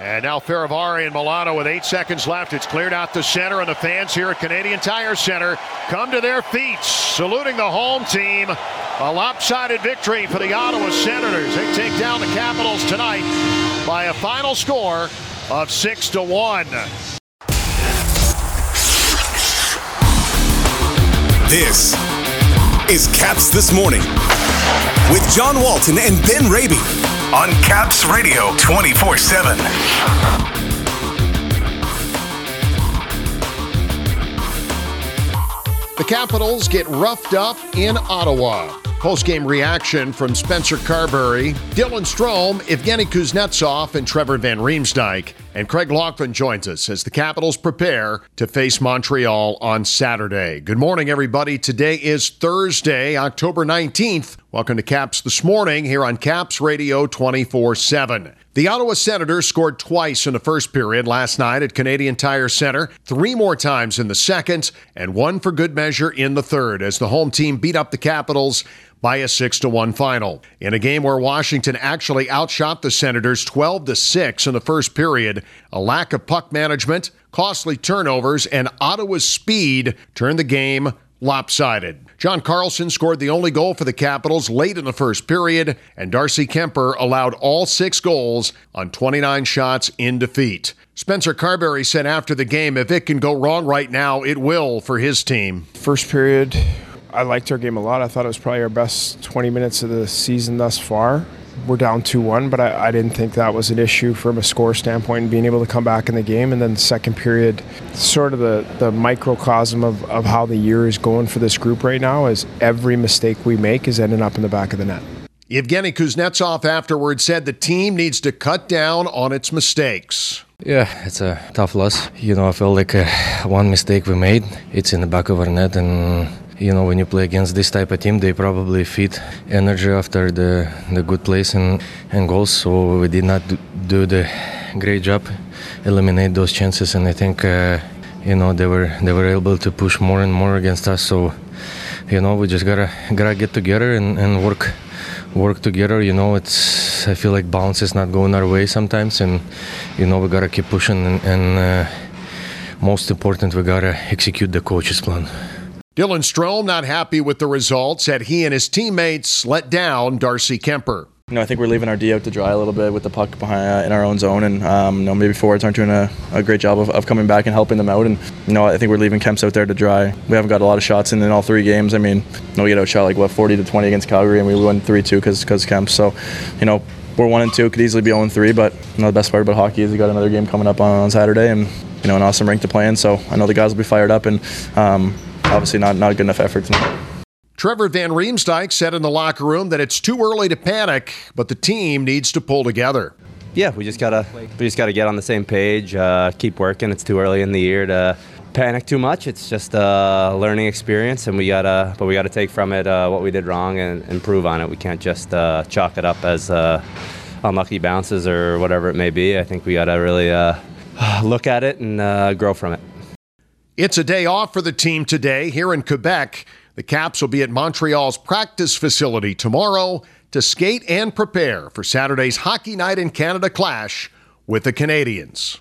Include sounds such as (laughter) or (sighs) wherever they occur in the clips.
And now Fehérváry and Milano with eight seconds left. It's cleared out the center, and the fans here at Canadian Tire Center come to their feet, saluting the home team. A lopsided victory for the Ottawa Senators. They take down the Capitals tonight by a final score of six to one. This is Caps This Morning with John Walton and Ben Raby on Caps Radio 24 7. The Capitals get roughed up in Ottawa. Post-game reaction from Spencer Carbery, Dylan Strome, Evgeny Kuznetsov, and Trevor Van Riemsdyk. And Craig Laughlin joins us as the Capitals prepare to face Montreal on Saturday. Good morning, everybody. Today is Thursday, October 19th. Welcome to Caps This Morning here on Caps Radio 24 7. The Ottawa Senators scored twice in the first period last night at Canadian Tire Center, three more times in the second, and one for good measure in the third as the home team beat up the Capitals by a 6 to 1 final. In a game where Washington actually outshot the Senators 12 to 6 in the first period, a lack of puck management, costly turnovers, and Ottawa's speed turned the game lopsided. John Carlson scored the only goal for the Capitals late in the first period, and Darcy Kuemper allowed all six goals on 29 shots in defeat. Spencer Carbery said after the game, if it can go wrong right now, it will for his team. First period, I liked our game a lot. I thought it was probably our best 20 minutes of the season thus far. We're down 2 1, but I, I, didn't think that was an issue from a score standpoint and being able to come back in the game. And then the second period, sort of the, the microcosm of, of how the year is going for this group right now is every mistake we make is ending up in the back of the net. Evgeny Kuznetsov afterwards said the team needs to cut down on its mistakes. Yeah, it's a tough loss. You know, I feel like uh, one mistake we made, it's in the back of our net, and you know when you play against this type of team they probably feed energy after the the good plays and, and goals. So we did not do the great job eliminate those chances. And i think uh, you know they were they were able to push more and more against us. So you know we just gotta gotta get together and, and work work together. You know it's i feel like balance is not going our way sometimes. And you know we gotta keep pushing and, and uh, most important we gotta execute the coach's plan Dylan Strome not happy with the results, said he and his teammates let down Darcy Kuemper. You know, I think we're leaving our D out to dry a little bit with the puck behind uh, in our own zone, and um, you know, maybe forwards aren't doing a, a great job of, of, coming back and helping them out. And you know, I think we're leaving Kemps out there to dry. We haven't got a lot of shots in, in all three games. I mean, you know, we get outshot like what 40 to 20 against Calgary, and we won 3-2 because because Kemps. So, you know, we're one and two, could easily be 0 and three, but you know, the best part about hockey is we got another game coming up on, on Saturday, and you know, an awesome rink to play in. So I know the guys will be fired up, and um, obviously not, not good enough effort tonight. Trevor Van Riemsdyk said in the locker room that it's too early to panic, but the team needs to pull together. Yeah, we just gotta we just gotta get on the same page, uh, keep working. It's too early in the year to panic too much. It's just a learning experience, and we gotta but we gotta take from it uh, what we did wrong and improve on it. We can't just uh, chalk it up as uh, unlucky bounces or whatever it may be. I think we gotta really uh, (sighs) look at it and uh, grow from it. It's a day off for the team today here in Quebec. The Caps will be at Montreal's practice facility tomorrow to skate and prepare for Saturday's Hockey Night in Canada clash with the Canadiens.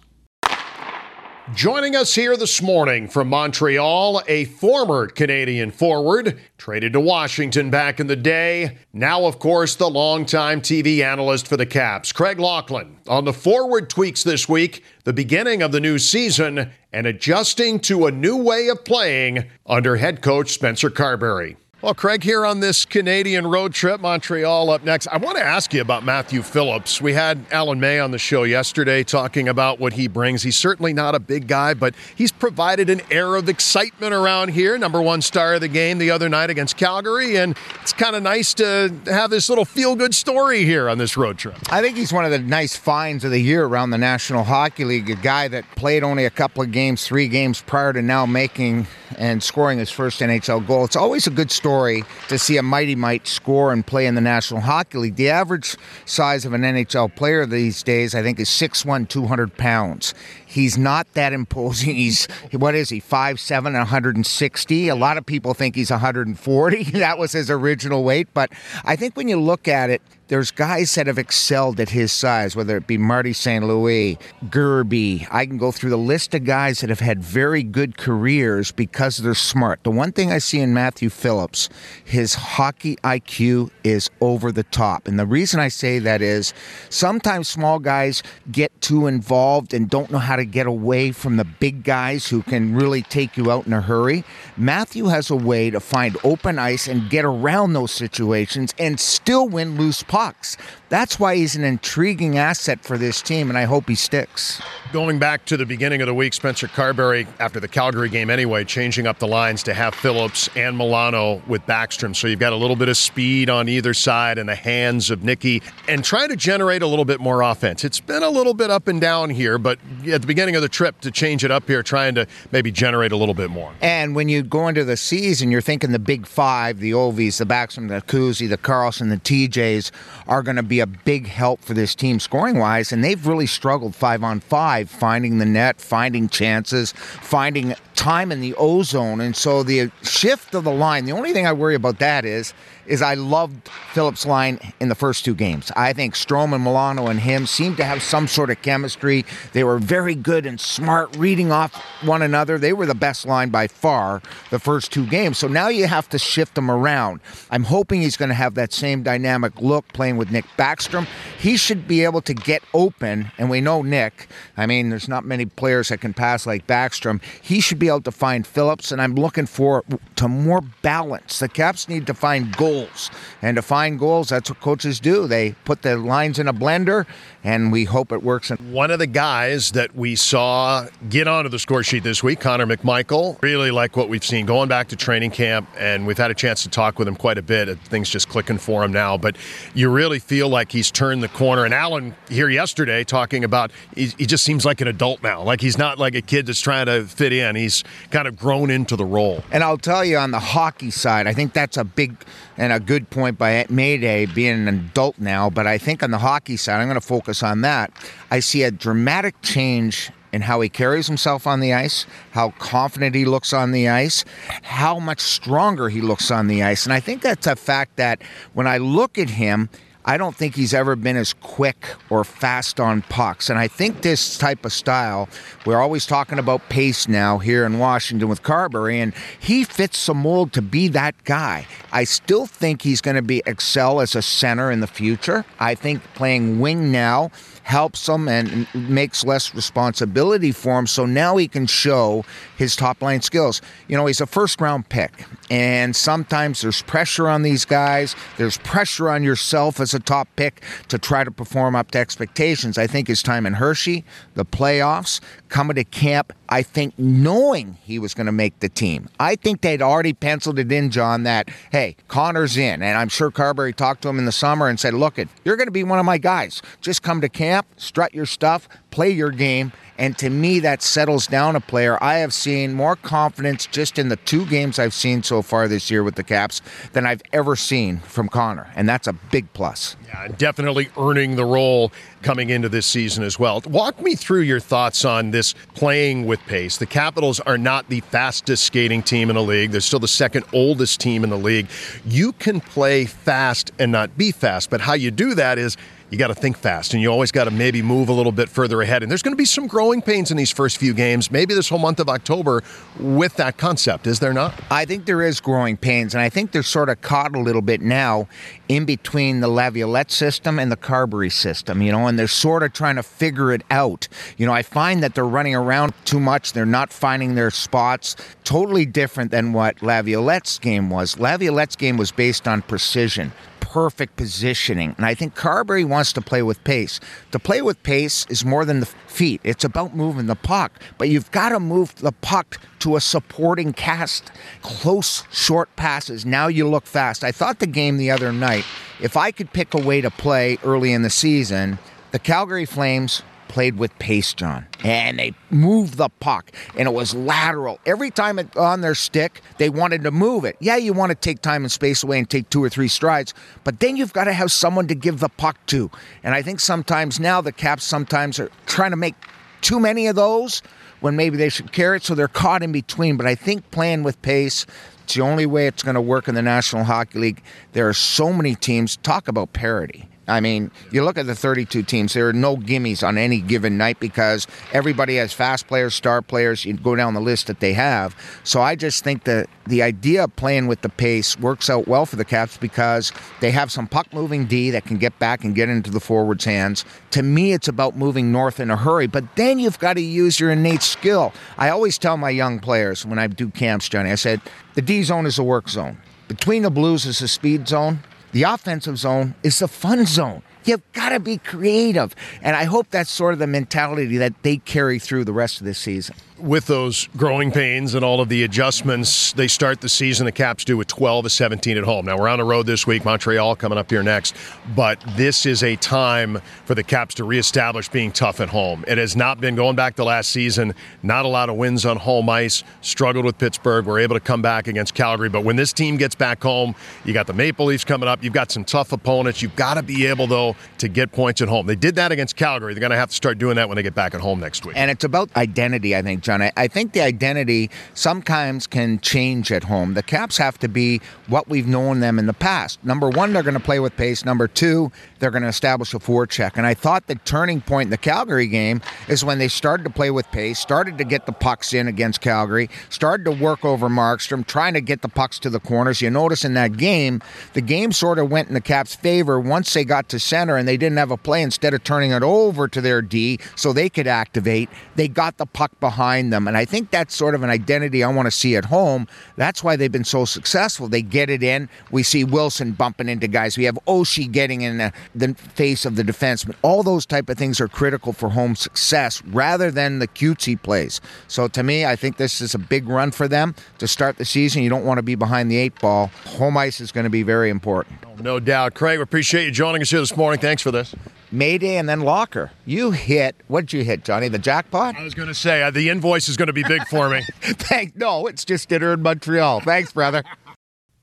Joining us here this morning from Montreal, a former Canadian forward, traded to Washington back in the day. Now, of course, the longtime TV analyst for the Caps, Craig Laughlin, on the forward tweaks this week, the beginning of the new season, and adjusting to a new way of playing under head coach Spencer Carbery. Well, Craig, here on this Canadian road trip, Montreal up next. I want to ask you about Matthew Phillips. We had Alan May on the show yesterday talking about what he brings. He's certainly not a big guy, but he's provided an air of excitement around here. Number one star of the game the other night against Calgary, and it's kind of nice to have this little feel good story here on this road trip. I think he's one of the nice finds of the year around the National Hockey League. A guy that played only a couple of games, three games prior to now making and scoring his first NHL goal. It's always a good story to see a mighty might score and play in the National Hockey League. The average size of an NHL player these days, I think, is 6'1, 200 pounds. He's not that imposing. He's, what is he, 5'7, 160? A lot of people think he's 140. (laughs) that was his original weight. But I think when you look at it, there's guys that have excelled at his size, whether it be Marty St. Louis, Gerby. I can go through the list of guys that have had very good careers because they're smart. The one thing I see in Matthew Phillips, his hockey IQ is over the top. And the reason I say that is sometimes small guys get too involved and don't know how to get away from the big guys who can really take you out in a hurry. Matthew has a way to find open ice and get around those situations and still win loose pucks. That's why he's an intriguing asset for this team, and I hope he sticks. Going back to the beginning of the week, Spencer Carbery, after the Calgary game anyway, changing up the lines to have Phillips and Milano with Backstrom. So you've got a little bit of speed on either side in the hands of Nicky and trying to generate a little bit more offense. It's been a little bit up and down here, but the beginning of the trip to change it up here, trying to maybe generate a little bit more. And when you go into the season, you're thinking the big five, the Ovies, the Backstrom, the Kuzi, the Carlson, the TJs are going to be a big help for this team scoring wise. And they've really struggled five on five, finding the net, finding chances, finding time in the ozone. And so the shift of the line, the only thing I worry about that is is I loved Phillips' line in the first two games. I think Strome and Milano and him seemed to have some sort of chemistry. They were very good and smart reading off one another. They were the best line by far the first two games. So now you have to shift them around. I'm hoping he's going to have that same dynamic look playing with Nick Backstrom. He should be able to get open, and we know Nick. I mean, there's not many players that can pass like Backstrom. He should be able to find Phillips, and I'm looking for to more balance. The Caps need to find goals. And to find goals, that's what coaches do. They put the lines in a blender, and we hope it works. One of the guys that we saw get onto the score sheet this week, Connor McMichael, really like what we've seen going back to training camp, and we've had a chance to talk with him quite a bit. Uh, things just clicking for him now, but you really feel like he's turned the corner. And Alan here yesterday talking about he, he just seems like an adult now, like he's not like a kid that's trying to fit in. He's kind of grown into the role. And I'll tell you on the hockey side, I think that's a big and a good point by Mayday being an adult now. But I think on the hockey side, I'm going to focus on that. I see a dramatic change in how he carries himself on the ice, how confident he looks on the ice, how much stronger he looks on the ice. And I think that's a fact that when I look at him, I don't think he's ever been as quick or fast on pucks. And I think this type of style, we're always talking about pace now here in Washington with Carbery, and he fits the mold to be that guy. I still think he's going to be excel as a center in the future. I think playing wing now helps him and makes less responsibility for him. So now he can show his top line skills. You know, he's a first round pick, and sometimes there's pressure on these guys. There's pressure on yourself as a top pick to try to perform up to expectations. I think his time in Hershey, the playoffs, coming to camp, I think knowing he was going to make the team. I think they'd already penciled it in, John, that, hey, Connor's in. And I'm sure Carbery talked to him in the summer and said, look, you're going to be one of my guys. Just come to camp, strut your stuff, play your game, and to me, that settles down a player. I have seen more confidence just in the two games I've seen so far this year with the Caps than I've ever seen from Connor. And that's a big plus. Yeah, and definitely earning the role coming into this season as well. Walk me through your thoughts on this playing with pace. The Capitals are not the fastest skating team in the league. They're still the second oldest team in the league. You can play fast and not be fast, but how you do that is you got to think fast and you always got to maybe move a little bit further ahead. And there's going to be some growing pains in these first few games, maybe this whole month of October with that concept, is there not? I think there is growing pains, and I think they're sort of caught a little bit now in between the Laviolette system and the Carbery system, you know, and they're sort of trying to figure it out. You know, I find that they're running around too much, they're not finding their spots, totally different than what Laviolette's game was. Laviolette's game was based on precision perfect positioning. And I think Carbery wants to play with pace. To play with pace is more than the feet, it's about moving the puck. But you've got to move the puck to a supporting cast. Close, short passes. Now you look fast. I thought the game the other night, if I could pick a way to play early in the season, the Calgary Flames played with pace, John. And they moved the puck, and it was lateral. Every time it on their stick, they wanted to move it. Yeah, you want to take time and space away and take two or three strides, but then you've got to have someone to give the puck to. And I think sometimes now the Caps sometimes are trying to make too many of those when maybe they should carry it, so they're caught in between. But I think playing with pace, it's the only way it's going to work in the National Hockey League. There are so many teams. Talk about parity I mean, you look at the 32 teams, there are no gimmies on any given night because everybody has fast players, star players. You go down the list that they have. So I just think that the idea of playing with the pace works out well for the Caps because they have some puck moving D that can get back and get into the forwards' hands. To me, it's about moving north in a hurry, but then you've got to use your innate skill. I always tell my young players when I do camps, Johnny, I said, the D zone is a work zone. Between the Blues is a speed zone. The offensive zone is the fun zone. You've got to be creative. And I hope that's sort of the mentality that they carry through the rest of this season with those growing pains and all of the adjustments, they start the season. The Caps do with 12 to 17 at home. Now we're on the road this week. Montreal coming up here next, but this is a time for the Caps to reestablish being tough at home. It has not been going back to last season. Not a lot of wins on home ice. Struggled with Pittsburgh. We're able to come back against Calgary, but when this team gets back home, you got the Maple Leafs coming up. You've got some tough opponents. You've got to be able though to get points at home. They did that against Calgary. They're going to have to start doing that when they get back at home next week. And it's about identity, I think. John. I, I, think the identity sometimes can change at home. The Caps have to be what we've known them in the past. Number one, they're going to play with pace. Number two, they're going to establish a forecheck. And I thought the turning point in the Calgary game is when they started to play with pace, started to get the pucks in against Calgary, started to work over Markstrom, trying to get the pucks to the corners. You notice in that game, the game sort of went in the Caps' favor once they got to center and they didn't have a play. Instead of turning it over to their D so they could activate, they got the puck behind them. And I think that's sort of an identity I want to see at home. That's why they've been so successful. They get it in. We see Wilson bumping into guys. We have Oshie getting in the, the face of the defenseman. All those type of things are critical for home success rather than the cutesy plays. So to me, I think this is a big run for them to start the season. You don't want to be behind the eight ball. Home ice is going to be very important. No doubt. Craig, appreciate you joining us here this morning. Thanks for this. Mayday and then Locker. You hit, what did you hit, Johnny? The jackpot? I was going to say, uh, the invoice is going to be big for me. (laughs) Thank, no, it's just dinner in Montreal. Thanks, brother.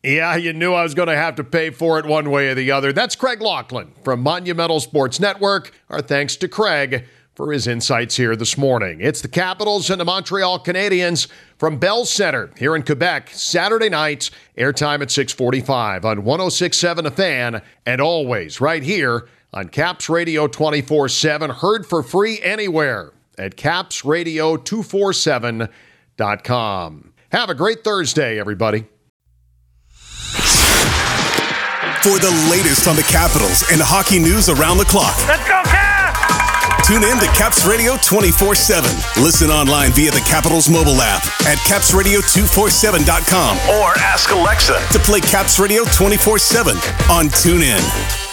Yeah, you knew I was going to have to pay for it one way or the other. That's Craig Laughlin from Monumental Sports Network. Our thanks to Craig for his insights here this morning. It's the Capitals and the Montreal Canadiens from Bell Center here in Quebec, Saturday night, airtime at 645 on 1067 A Fan, and always right here on Caps Radio 24 7, heard for free anywhere at capsradio247.com. Have a great Thursday, everybody. For the latest on the Capitals and hockey news around the clock. Let's go, Caps! Tune in to Caps Radio 24 7. Listen online via the Capitals mobile app at capsradio247.com or ask Alexa to play Caps Radio 24 7 on TuneIn.